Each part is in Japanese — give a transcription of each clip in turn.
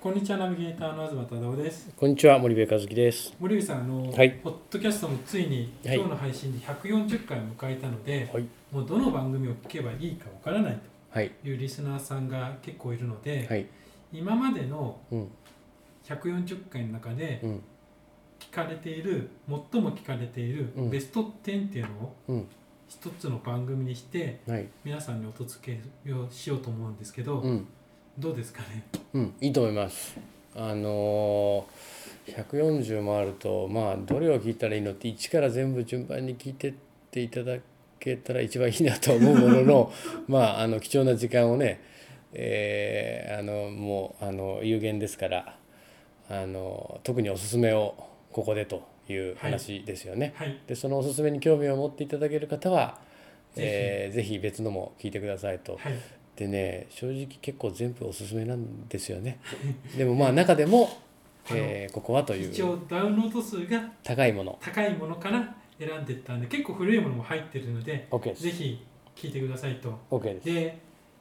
こんにちはナビゲーターの東忠夫です。こんにちは森部和樹です。森口さんあの、はい。ポッドキャストもついにはい。今日の配信で140回を迎えたので、はい。もうどの番組を聞けばいいかわからないはい。というリスナーさんが結構いるので、はい。今までのうん。140回の中でうん。聞かれている最も聞かれているうん。ベスト10っていうのをうん。一つの番組にしてはい。皆さんにお届けをしようと思うんですけど、うんどうですかね？うんいいと思います。あのー、140もあるとまあどれを聞いたらいいのって一から全部順番に聞いてっていただけたら一番いいなと思うものの まああの貴重な時間をね、えーあのもうあの有限ですからあの特におすすめをここでという話ですよね。はいでそのおすすめに興味を持っていただける方はぜひえーぜひ別のも聞いてくださいと。はいでね正直結構全部おすすめなんですよね。でもまあ中でも、えーここはとい一う応ダウンロード数が高いもの高いものから選んでったんで結構古いものも入ってるので OK。ぜひ聞いてくださいと OK です。で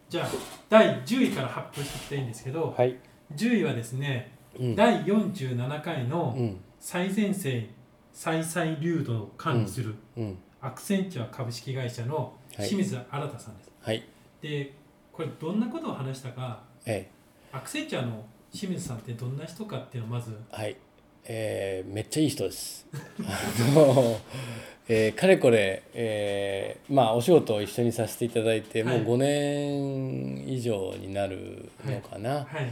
じゃあ第10位から発表していきたいんですけどはい。10位はですねうん。第47回のうん最前線再々流動を管理するうんアクセンチュア株式会社のはい清水新さんです、はい。でこれどんなことを話したかえアクセンチュアの清水さんってどんな人かっていうのをまず。ーはい。えーめっちゃいい人です。あの、えーかれこれ、えーまあお仕事を一緒にさせていただいて、はい。もう5年以上になるのかな。はい。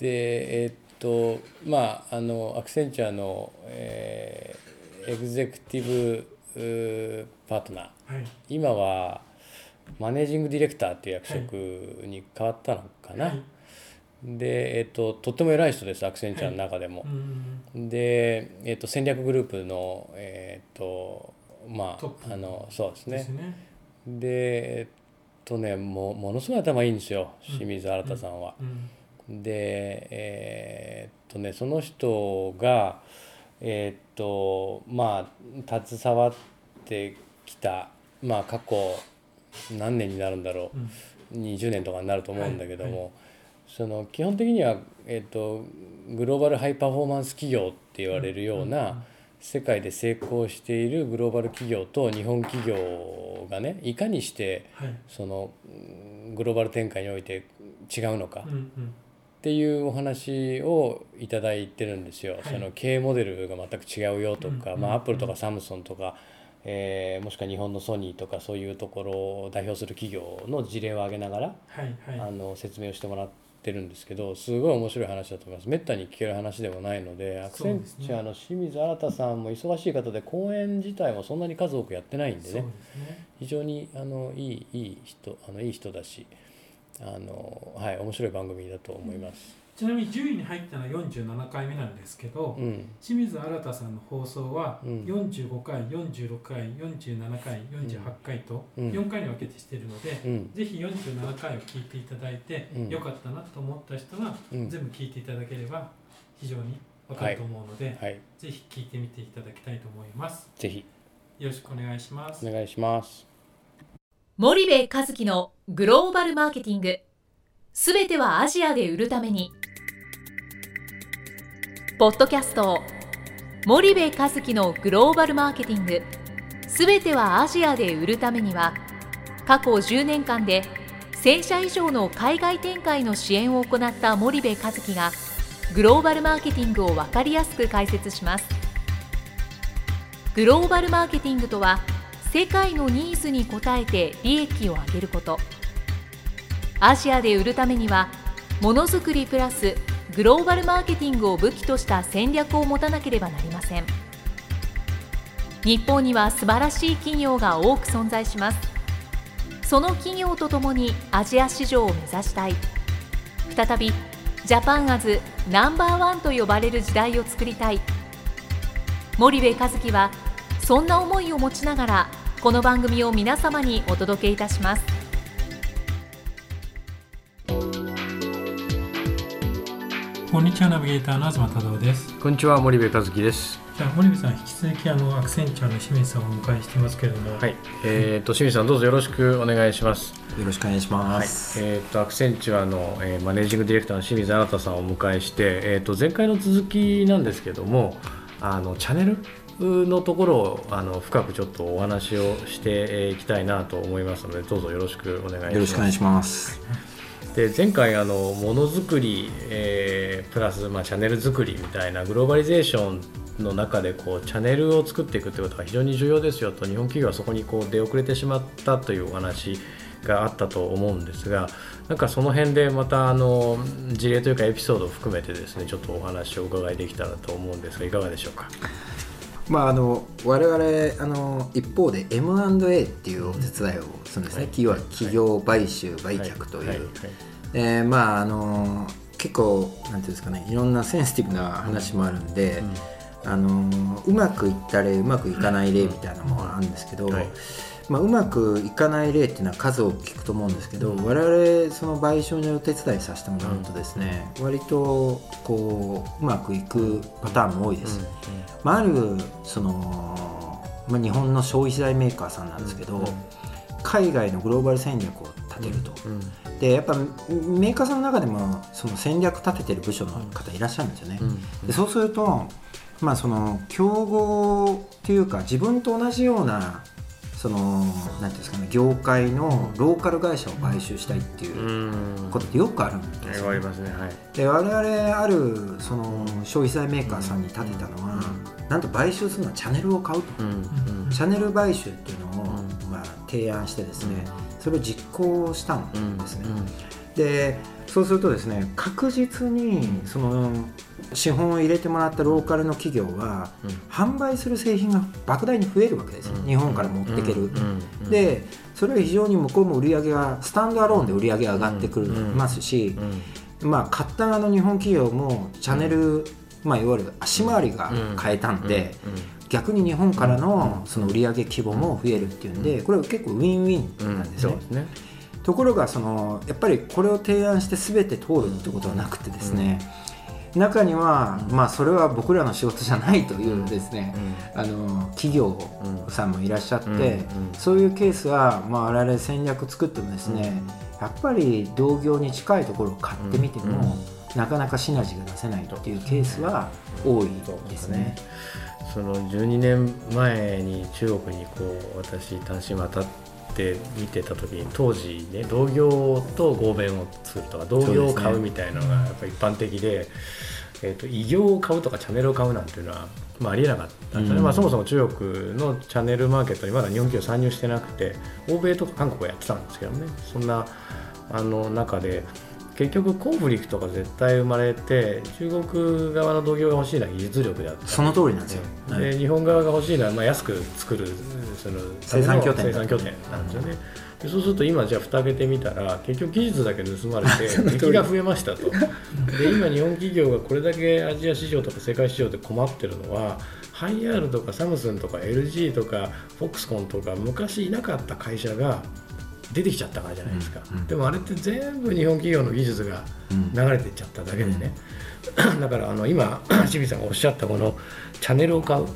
でえーっとまああのアクセンチュアの、えーエグゼクティブパートナー。はい。今はマネージングディレクターっていう役職に変わったのかな、はい。で、えーっととっても偉い人ですアクセンチュアの中でも。う、んで、えーっと戦略グループのえーっとまああのそうですね。ですね。でえーっとねもうものすごい頭いいんですようん。清水新さんは。うん。でえーっとねその人がえーっとまあ携わってきたまあ過去何年になるんだろう。ん。う20年とかになると思うんだけども、はいその基本的には、えーっとグローバルハイパフォーマンス企業って言われるような、世界で成功しているグローバル企業と日本企業がねいかにしてはい。そのうんグローバル展開において違うのか、っていうお話をいただいてるんですよ。はい。その経営モデルが全く違うよとか、うんまあ、アップルうんとかサムソンとか、えーもしくは日本のソニーとかそういうところを代表する企業の事例を挙げながら、はいはいあの説明をしてもらってるんですけどすごい面白い話だと思います。めったに聞ける話でもないのでアクセンチュアの清水新さんも忙しい方で講演自体もそんなに数多くやってないんでねね非常にあのいいいい人あのいい人だしあの、はい、面白い番組だと思います。ちなみに10位に入ったのは47回目なんですけど、うん。清水新さんの放送はうん。45回、46回、47回、48回とうん。4回に分けてしているので、うん。ぜひ47回を聞いていただいて、うん。よかったなと思った人はうん。全部聞いていただければ非常に分かると思うので、はい、ぜひ聞いてみていただきたいと思います。ぜひ。よろしくお願いします。お願いします。森部和樹のグローバルマーケティング。すべてはアジアで売るためにポッドキャスト森部和樹のグローバルマーケティングすべてはアジアで売るためには過去10年間で1000社以上の海外展開の支援を行った森部和樹がグローバルマーケティングを分かりやすく解説します。グローバルマーケティングとは世界のニーズに応えて利益を上げること。アジアで売るためにはものづくりプラスグローバルマーケティングを武器とした戦略を持たなければなりません。日本には素晴らしい企業が多く存在します。その企業とともにアジア市場を目指したい。再びジャパンアズナンバーワンと呼ばれる時代を作りたい。森部和樹はそんな思いを持ちながらこの番組を皆様にお届けいたします。こんにちはナビゲーターの東忠夫です。こんにちは森部和樹です。じゃあ森部さん引き続きあのアクセンチュアの清水さんをお迎えしていますけれども、はい、えー、と清水さんどうぞよろしくお願いします。よろしくお願いします。えー、とアクセンチュアの、えーマネージングディレクターの清水新さんをお迎えして、えー、と前回の続きなんですけどもあのチャンネルのところをあの深くちょっとお話をしていきたいなと思いますのでどうぞよろしくお願いします。よろしくお願いします。で前回あのものづくり、えープラス、まあ、チャンネル作りみたいなグローバリゼーションの中でこうチャンネルを作っていくということが非常に重要ですよと日本企業はそこにこう出遅れてしまったというお話があったと思うんですがなんかその辺でまたあの事例というかエピソードを含めてですねちょっとお話をお伺いできたらと思うんですがいかがでしょうか？まああの我々あの一方で M&A っていうお手伝いをするんですね。企業買収売却という。えーまああの結構なんていうんですかねいろんなセンシティブな話もあるんで、あのうまくいった例うまくいかない例みたいなのもあるんですけど、はい。まあ、うまくいかない例っていうのは数多く聞くと思うんですけど、我々その賠償にお手伝いさせてもらうとですね、割とこううまくいくパターンも多いです。まあ、あるその、まあ、日本の消費財メーカーさんなんですけど、海外のグローバル戦略を立てると。うんでやっぱメーカーさんの中でもその戦略立ててる部署の方いらっしゃるんですよね。うんでそうすると、まあ、その競合というか自分と同じようなそのなんていうんですかね業界のローカル会社を買収したいっていううん。ことってよくあるんですよ、ありますね。はい。で我々あるその消費財メーカーさんに立てたのは、なんと買収するのはチャンネルを買うと、チャンネル買収っていうのを、うん。まあ、提案してですね、それを実行したん。ですね。うん。でそうするとですね確実にその資本を入れてもらったローカルの企業は、うん。販売する製品が莫大に増えるわけですよ、日本から持っていける、うん。うん。でそれは非常に向こうも売り上げがスタンドアローンで売り上げが上がってくるうんますしう、ん。まあ買った側の日本企業もチャンネル、まあ、いわゆる足回りが変えたんで、逆に日本からのその売上規模も増えるっていうんでこれは結構ウィンウィンなんですね。そうですね。ところがそのやっぱりこれを提案して全て通るってことはなくてですね、中には、まあそれは僕らの仕事じゃないというですね、あの企業さんもいらっしゃって、うん。うんそういうケースは、まあ、我々戦略作ってもですね、やっぱり同業に近いところを買ってみても、なかなかシナジーが出せないっていうケースは多いですね。その12年前に中国にこう私単身渡って見てた時に当時ね同業と合弁を作るとか同業を買うみたいなのがやっぱ一般的で。えー、と異業を買うとかチャンネルを買うなんていうのは、まあ、ありえなかったんですよね、うん。まあ、そもそも中国のチャンネルマーケットにまだ日本企業参入してなくて欧米とか韓国はやってたんですけどね。そんなあの中で結局コンフリクトが絶対生まれて中国側の同業が欲しいのは技術力であったその通りなんですよ。はいで日本側が欲しいのはまあ安く作るその生産拠点生産拠点なんですよね。でそうすると今じゃあ蓋開けてみたら結局技術だけ盗まれて 敵が増えましたと。で今日本企業がこれだけアジア市場とか世界市場で困ってるのはハイアールとかサムスンとか LG とかフォックスコンとか昔いなかった会社が出てきちゃったからじゃないですか、うんうん。でもあれって全部日本企業の技術がうん。流れていっちゃっただけでね、だからあの今 清水さんがおっしゃったこのチャンネルを買う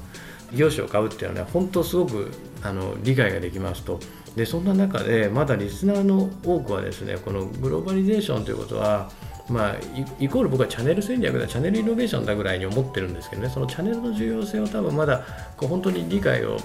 業種を買うっていうのはね本当すごくあの理解ができますと。でそんな中でまだリスナーの多くはですねこのグローバリゼーションということはまあ、イイコール僕はチャンネル戦略だチャンネルイノベーションだぐらいに思ってるんですけどねそのチャンネルの重要性を多分まだこう本当に理解を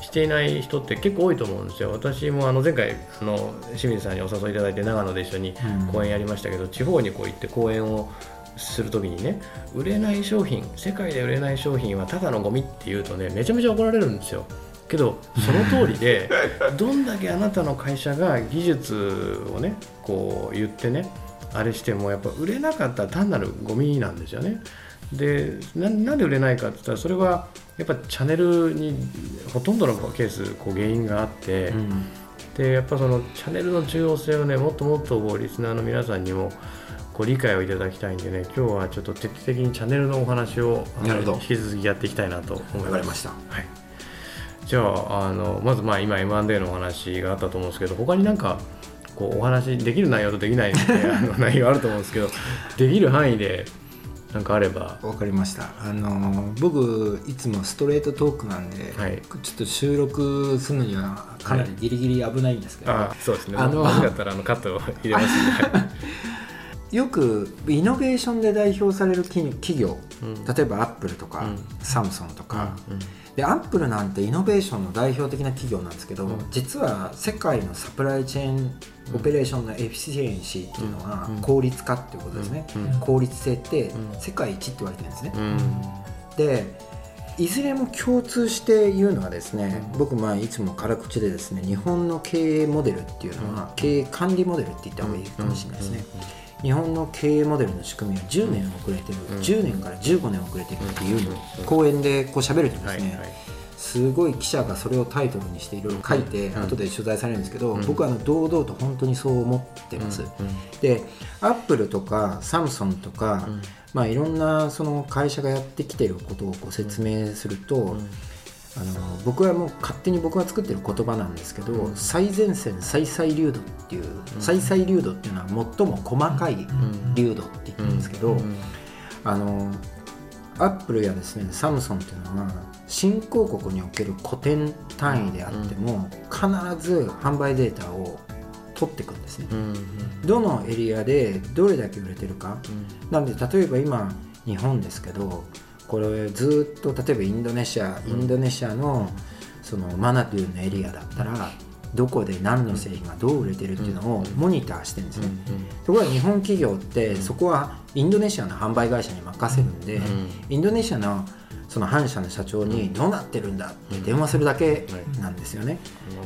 していない人って結構多いと思うんですよ。私もあの前回あの清水さんにお誘いいただいて長野で一緒にうん。講演やりましたけど、地方にこう行って講演をするときにね売れない商品世界で売れない商品はただのゴミって言うとねめちゃめちゃ怒られるんですよ。けどその通りで どんだけあなたの会社が技術をねこう言ってねあれしてもやっぱ売れなかったら単なるゴミなんですよね。でななんで売れないかって言ったらそれはやっぱチャンネルにほとんどのケースこう原因があって、うん。でやっぱそのチャンネルの重要性をねもっともっとこうリスナーの皆さんにもご理解をいただきたいんでね今日はちょっと徹底的にチャンネルのお話を引き続きやっていきたいなと思いました。はい、じゃああのまずまあ今 M&A のお話があったと思うんですけど他になんかこうお話できる内容とできないあの 内容あると思うんですけどできる範囲でなんかあれば。わかりました。あの僕いつもストレートトークなんで、はい。ちょっと収録するのにはかなりギリギリ危ないんですけど、あそうですね。あのったらあのカットを入れます よくイノベーションで代表される企企業、うん。例えばアップルとか、うん。サムソンとか、うんでアップルなんてイノベーションの代表的な企業なんですけど、うん。実は世界のサプライチェーンオペレーションのエフィシエンシーっていうのはうん。効率化っていうことですね、うん。効率性ってうん。世界一って言われてるんですね、うん。でいずれも共通して言うのはですね、僕まあいつも辛口でですね日本の経営モデルっていうのは、経営管理モデルって言った方がいいかもしれないですね、日本の経営モデルの仕組みは10年遅れてる、うん10年から15年遅れてるっていうのをうん。講演でこう喋るとですね、はいはいすごい記者がそれをタイトルにしていろいろ書いて、うん。後で取材されるんですけど、うん。僕はあの堂々と本当にそう思ってます、うん。でアップルとかサムソンとか、うん。まあ、いろんなその会社がやってきてることをこう説明すると、うん。あの僕はもう勝手に僕が作ってる言葉なんですけど、うん。最前線最細流度っていう、最細流度っていうのは最も細かい流度って言ってるんですけど、うん。あのアップルやですねサムソンっていうのは新興国における古典単位であっても、必ず販売データを取っていくんですね。うんどのエリアでどれだけ売れてるか、なんで例えば今日本ですけどこれずっと例えばインドネシアインドネシアのそのマナトゥーのエリアだったらどこで何の製品がどう売れてるっていうのをモニターしてるんですね、ところが日本企業ってそこはインドネシアの販売会社に任せるんで、インドネシアのその反社の社長にどうなってるんだって電話するだけなんですよね、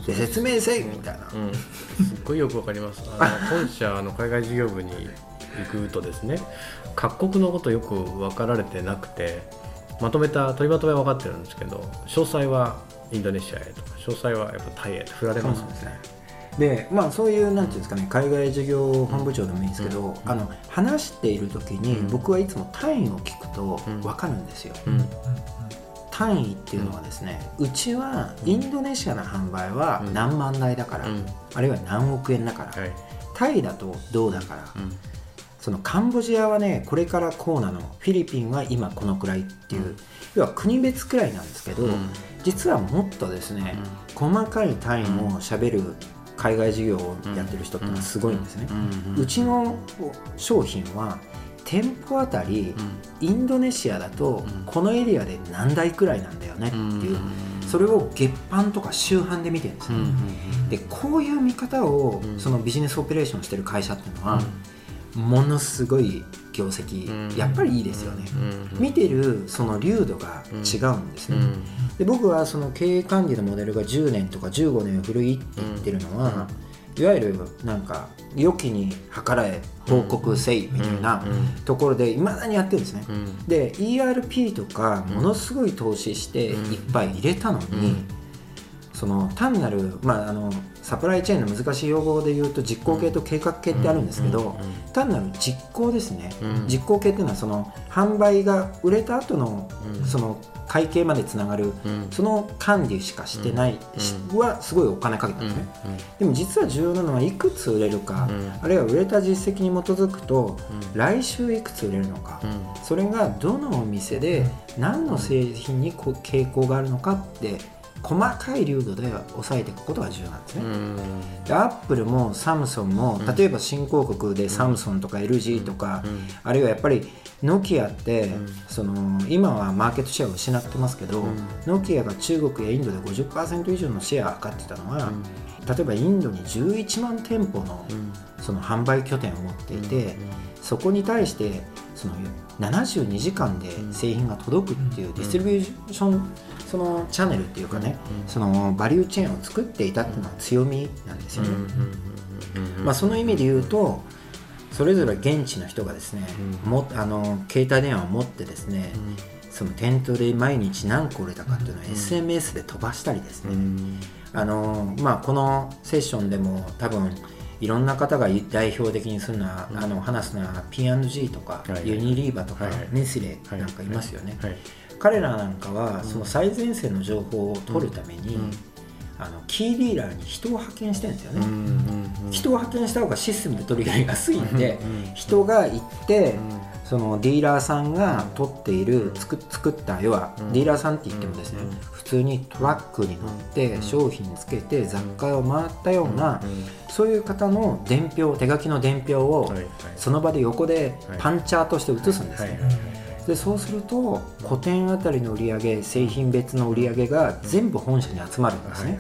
で説明せいみたいな、うん、すっごいよくわかります。あの 本社の海外事業部に行くとですね、各国のことよく分かられてなくて、まとめた取りまとめは分かってるんですけど、詳細はインドネシアへとか、詳細はやっぱタイへと振られますねでまあそういうなんていうんですかね海外事業本部長でもいいんですけど、あの話している時にうん。僕はいつも単位を聞くとうん。分かるんですよ、うん。単位っていうのはですね、うちはインドネシアの販売はうん。何万台だから、うん。あるいは何億円だから、はい。タイだとどうだから、うん。そのカンボジアはねこれからこうなの。フィリピンは今このくらいっていう、うん。要は国別くらいなんですけど、うん。実はもっとですね、細かい単位もしゃべる海外事業をやってる人ってのはすごいんですね、うちの商品は店舗あたりインドネシアだとうんこのエリアで何台くらいなんだよねっていう、それを月販とか週販で見てるんですね、でこういう見方をうん。そのビジネスオペレーションしてる会社っていうのはものすごい業績、うん。やっぱりいいですよね、見てるその流度が違うんですね、で僕はその経営管理のモデルが10年とか15年古いって言ってるのは、いわゆるなんか良きに計らえ報告せいみたいなところでいまだにやってるんですね、で ERP とかものすごい投資していっぱい入れたのに、うんその単なる、まあ、あのサプライチェーンの難しい用語で言うと実行系と計画系ってあるんですけど、単なる実行ですね、うん。実行系っていうのはその販売が売れた後のうん。その会計までつながるその管理しかしてない、しはすごいお金かけたんですね、でも実は重要なのはいくつ売れるか、うん。あるいは売れた実績に基づくと、来週いくつ売れるのか、それがどのお店で何の製品に傾向があるのかって細かい流度で抑えていくことが重要なんですね。でアップルもサムソンも例えば新興国でサムソンとか LG とか、あるいはやっぱりノキアって、その今はマーケットシェアを失ってますけど、ノキアが中国やインドで50%以上のシェアを測ってたのは、例えばインドに11万店舗のその販売拠点を持っていて、そこに対してその72時間で製品が届くっていうディストリビューションそのチャンネルっていうかね、そのバリューチェーンを作っていたっていうのは強みなんですよね。まあ、その意味で言うとそれぞれ現地の人がですね、もあの携帯電話を持ってですね、その店頭で毎日何個売れたかっていうのを SMS で飛ばしたりですね、あのまあ、このセッションでも多分いろんな方が代表的にするのは、あの話すのは P&G とか、はいユニリーバとか、ネスレなんかいますよね、はい。彼らなんかはその最前線の情報を取るために、あのキーディーラーに人を派遣してるんですよね、うんうんうん。人を派遣した方がシステムで取り入れ安いんで、うん。人が行って、うんそのディーラーさんが取っている作作った要はうん。ディーラーさんって言ってもですね、うん。普通にトラックに乗ってうん。商品つけて雑貨を回ったようなうん。そういう方の伝票手書きの伝票をその場で横でパンチャーとして写すんですね。でそうすると個店あたりの売り上げ製品別の売り上げが全部本社に集まるんですね。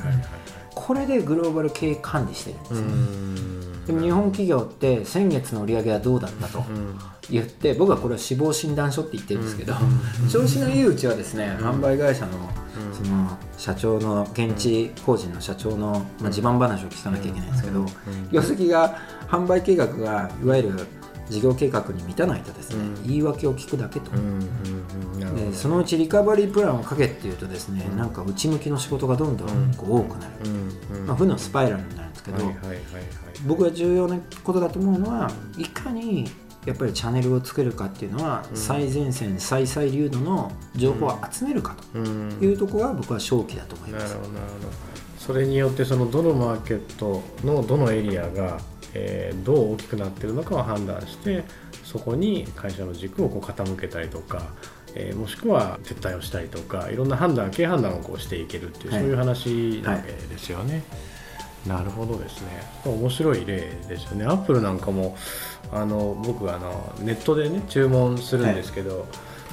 これでグローバル経営管理してるんですうねんでも日本企業って先月の売り上げはどうだったとうん言って僕はこれは死亡診断書って言ってるんですけどうん調子のいいうちはですねうん。販売会社のうん。その社長の現地法人の社長のまあ自慢話を聞かなきゃいけないんですけどうん。業績が販売計画がいわゆる事業計画に満たないとですねうん。言い訳を聞くだけと。でそのうちリカバリープランをかけっていうとですねなんか内向きの仕事がどんどんこう多くなる。まあ負のスパイラルになるんですけど僕が重要なことだと思うのはいかにやっぱりチャンネルを作るかっていうのはうん。最前線最細流度の情報を集めるかうん。というところが僕は正気だと思います。なるほ。どなるほど。それによってそのどのマーケットのどのエリアが、えーどう大きくなってるのかを判断してそこに会社の軸をこう傾けたりとか、えーもしくは撤退をしたりとかいろんな判断経営判断をこうしていけるっていう、はい。そういう話なわけですよね。なるほどですね。面白い例ですよね。アップルなんかもあの僕あのネットでね注文するんですけど、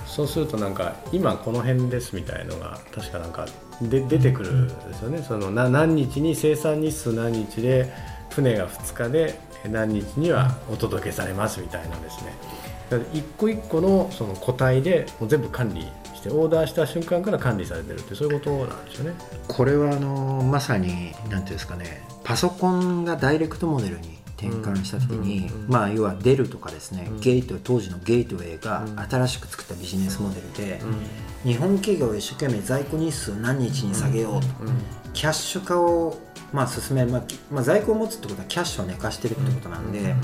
そうするとなんか今この辺ですみたいのが確かなんかで出てくるんですよね。そのな何日に生産日数何日で船が2日で何日にはお届けされますみたいなですね。一個一個のその個体でもう全部管理してオーダーした瞬間から管理されてるってそういうことなんですよね。これはあのまさに何ていうんですかねパソコンがダイレクトモデルに転換した時に、まあ要はデルとかですね、うん。ゲート当時のゲートウェイがうん。新しく作ったビジネスモデルで、う日本企業が一生懸命在庫日数何日に下げようと、キャッシュ化をまあ進める、まあきまあ、在庫を持つってことはキャッシュを寝かしてるってことなんで、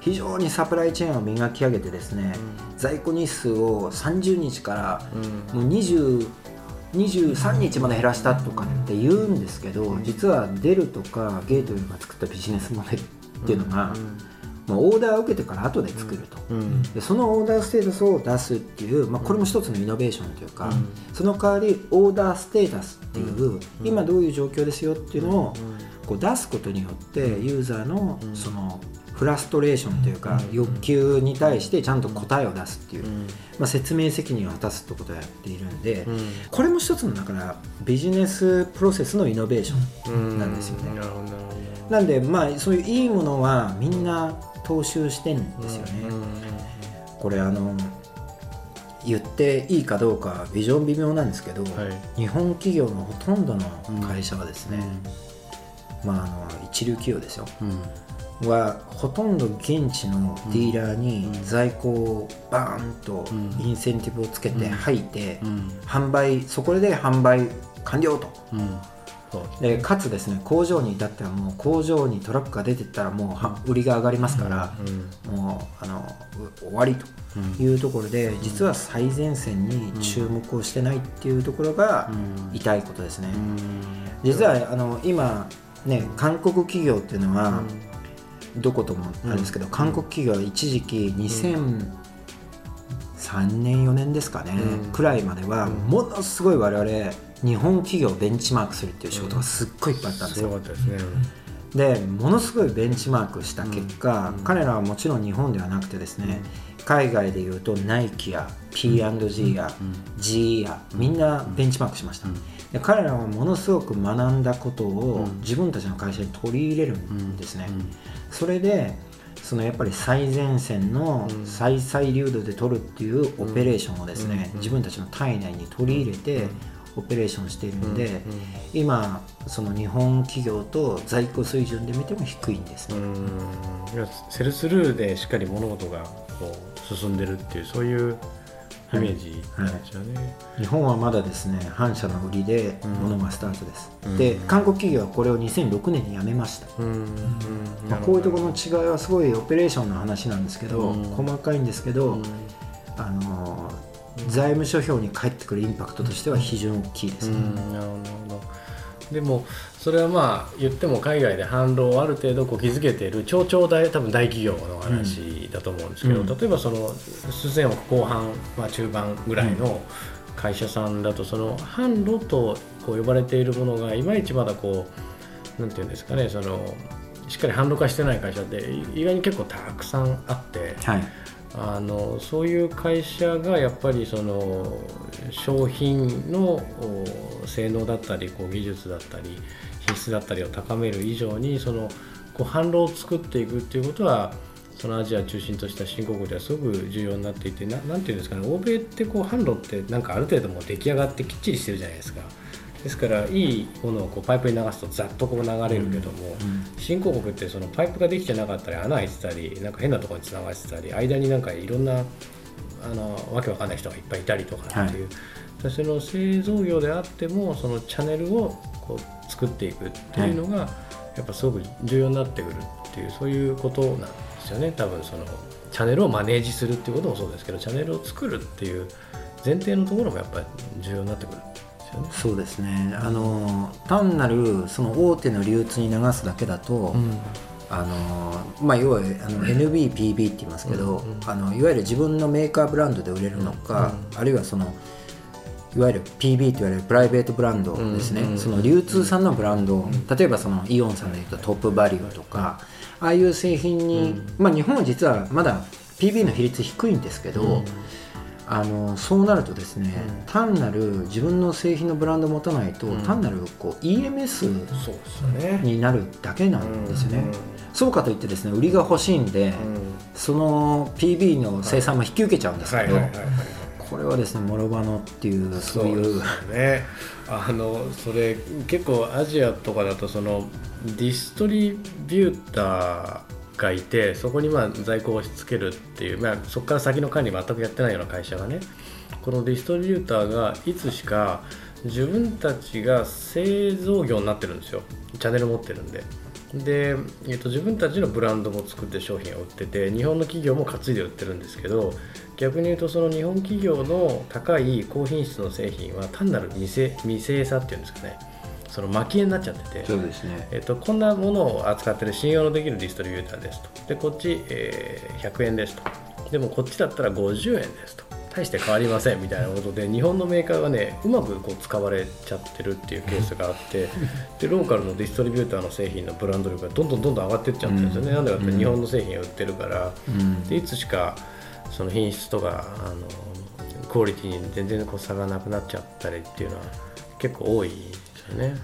非常にサプライチェーンを磨き上げてですね、在庫日数を30日からもう20 23日まで減らしたとかって言うんですけど実はデルとかゲートウェイが作ったビジネスモデルっていうのが、もうオーダーを受けてから後で作ると、うん。でそのオーダーステータスを出すっていう、まあ、これも一つのイノベーションというか、うん。その代わりオーダーステータスっていう、うん。今どういう状況ですよっていうのをうん。こう出すことによってユーザーのうん。そのフラストレーションというかうん。欲求に対してちゃんと答えを出すっていう、うん。まあ、説明責任を果たすってことをやっているんで、うん。これも一つのだからビジネスプロセスのイノベーションうんなんですよねなんでまあそういういいものはみんな踏襲してんですよね、うんうんこれあの言っていいかどうかは微妙微妙なんですけど、はい。日本企業のほとんどの会社はですね、まああの一流企業ですよ。うん。はほとんど現地のディーラーに在庫をバーンとうん。インセンティブをつけてうん。吐いて、うん。販売そこで販売完了と。うんでかつですね工場に至ってはもう工場にトラックが出てったらもうは売りが上がりますから、うん。もうあのう終わりとうん。いうところで実は最前線に注目をしてないっていうところがうん。痛いことですね、うん。実はあの今ね韓国企業っていうのは、どこともあれですけど、韓国企業は一時期2003年4年ですかね、うん。くらいまではものすごい我々日本企業をベンチマークするっていう仕事がすっごいいっぱいあったんですよ、すごかったですねでものすごいベンチマークした結果、うん。彼らはもちろん日本ではなくてですね、海外でいうとナイキや P&G や GE やみんなベンチマークしました、で彼らはものすごく学んだことをうん。自分たちの会社に取り入れるんですね、うん。それでそのやっぱり最前線のうん。最細流度で取るっていうオペレーションをですね、うん。自分たちの体内に取り入れてオペレーションしているんで、今その日本企業と在庫水準で見ても低いんですね、うん。いやセルスルーでしっかり物事がこう進んでるっていうそういうイメージなんですよね。日本はまだですね反社の売りでうん。物がスタートです、うん。で韓国企業はこれを2006年にやめました、うん。うん。まあ、こういうところの違いはすごいオペレーションの話なんですけど、うん。細かいんですけど、うん。あの財務諸表に返ってくるインパクトとしては非常に大きいですね、うん。なるほど。なるほどでもそれはまあ言っても海外で販路をある程度こう築けている超々大多分大企業の話だと思うんですけど、うん。例えばその数千億後半、まあ、中盤ぐらいの会社さんだとその販路とこう呼ばれているものがいまいちまだこうなんていうんですかねそのしっかり販路化してない会社って意外に結構たくさんあって。はいあのそういう会社がやっぱりその商品の性能だったりこう技術だったり品質だったりを高める以上にそのこう販路を作っていくっていうことはそのアジア中心とした新興国ではすごく重要になっていてなんていうんですかね欧米ってこう販路ってなんかある程度もう出来上がってきっちりしてるじゃないですか。ですからいいものをこうパイプに流すとざっとこう流れるけども、新興国ってそのパイプができてなかったり穴開いてたりなんか変なところにつながってたり間になんかいろんなあのわけわかんない人がいっぱいいたりとかっていう、その製造業であってもそのチャンネルをこう作っていくっていうのが、やっぱすごく重要になってくるっていうそういうことなんですよね。多分そのチャンネルをマネージするっていうこともそうですけどチャンネルを作るっていう前提のところもやっぱり重要になってくるよね。そうですね。あの単なるその大手の流通に流すだけだと、あのまあ、要はあの NBPB って言いますけど、うんうんあのいわゆる自分のメーカーブランドで売れるのか、あるいはそのいわゆる PB と言われるプライベートブランドですね、うんうんその流通さんのブランド、例えばそのイオンさんでいうとトップバリューとかああいう製品に、まあ、日本は実はまだ PB の比率低いんですけど、あのそうなるとですね、単なる自分の製品のブランドを持たないと、うん。単なるこう EMS。になるだけなんですよね、うんそうかといってですね売りが欲しいんで、その PB の生産も引き受けちゃうんですけど、これはですねモロバノっていうそういうね。あのそれ結構アジアとかだとそのディストリビューターがいてそこにまあ在庫を押し付けるっていう、まあ、そこから先の管理全くやってないような会社がねこのディストリビューターがいつしか自分たちが製造業になってるんですよチャンネル持ってるんで。で、えっと自分たちのブランドも作って商品を売ってて日本の企業も担いで売ってるんですけど逆に言うとその日本企業の高い高品質の製品は単なる未製未製さっていうんですかねその蒔絵になっちゃってて。そうですね。えっと、こんなものを扱ってる信用のできるディストリビューターですと。で、こっち、えー100円ですと。でもこっちだったら50円ですと。大して変わりませんみたいなことで日本のメーカーがねうまくこう使われちゃってるっていうケースがあって。でローカルのディストリビューターの製品のブランド力がどんどんどんどん上がっていっちゃってるんですよね、なんでかって日本の製品を売ってるから、うん。でいつしかその品質とかあのクオリティに全然こう差がなくなっちゃったりっていうのは結構多いよね。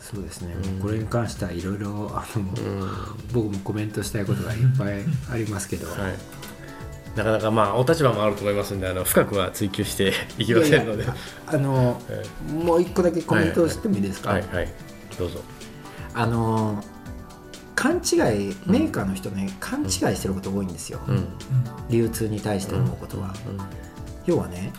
そうですね、うん。これに関してはいろいろあの、うん。僕もコメントしたいことがいっぱいありますけど、はい、なかなかまあお立場もあると思いますんであの深くは追求していきませんので。あのえもう一個だけコメントしてもいいですか、はいはいどうぞ。あの勘違いメーカーの人ね、勘違いしてること多いんですよ、うん。流通に対して思うことは、要はね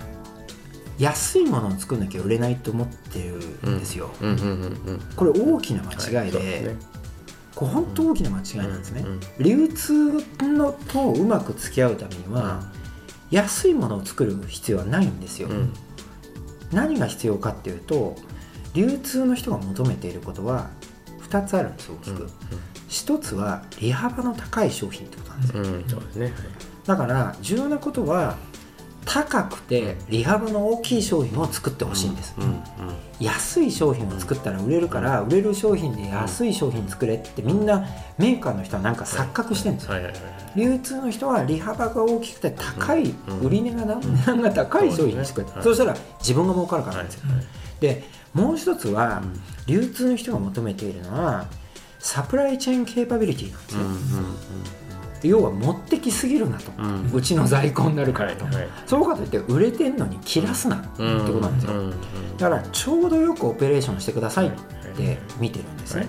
安いものを作んなきゃ売れないと思ってるんですよ、うん。うんうんうんこれ大きな間違いで,、はそうすね。これ本当大きな間違いなんですね、うん流通のとうまく付き合うためには、安いものを作る必要はないんですよ、うん。何が必要かっていうと流通の人が求めていることは2つあるんです大きく、1つは利幅の高い商品ってことなんですよ、うんうんそうですね。はい。だから重要なことは高くて利幅の大きい商品を作ってほしいんです、うんうん安い商品を作ったら売れるから売れる商品で安い商品作れってみんなメーカーの人はなんか錯覚してるんですよ。流通の人は利幅が大きくて高いうん売り値がな値段が高い商品に作るそうしたら自分が儲かるからなんですよ。はいでもう一つは流通の人が求めているのはサプライチェーンケーパビリティなん。ですよ、要は持ってきすぎるなと、ううんちの在庫になるからと、はいはい。そうかといって売れてんのに切らすなってうん。ことなんですよ、うん。うん。だからちょうどよくオペレーションしてくださいって見てるんですね、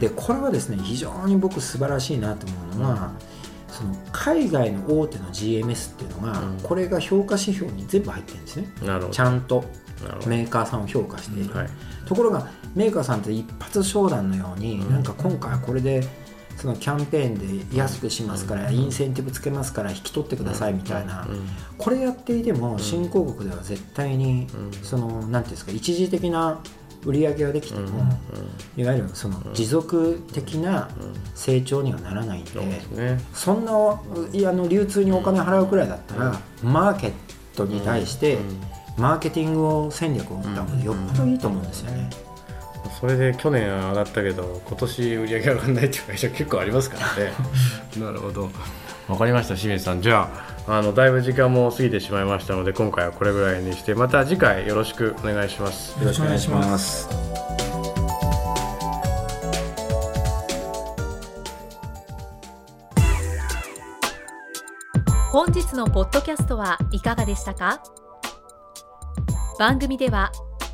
でこれはですね非常に僕素晴らしいなと思うのは、その海外の大手の GMS っていうのが、うん。これが評価指標に全部入ってるんですね。ちゃんと。メーカーさんを評価している、はい。ところがメーカーさんって一発商談のように、うん。なんか今回はこれでそのキャンペーンで安くしますから、インセンティブつけますから引き取ってくださいみたいな、うん。これやっていても新興国では絶対に、うん。そのなんていうんですか一時的な売り上げはできても、いわゆるその持続的な成長にはならないんで、そんないやあの流通にお金払うくらいだったら、マーケットに対して、マーケティングを戦略を持った方がよっぽどいいと思うんですよね。それで去年は上がったけど今年売り上げ上がらないっていう会社結構ありますからね。なるほど。わかりました清水さん。じゃああのだいぶ時間も過ぎてしまいましたので今回はこれぐらいにしてまた次回よろしくお願いします。よろしくお願いします。本日のポッドキャストはいかがでしたか？番組では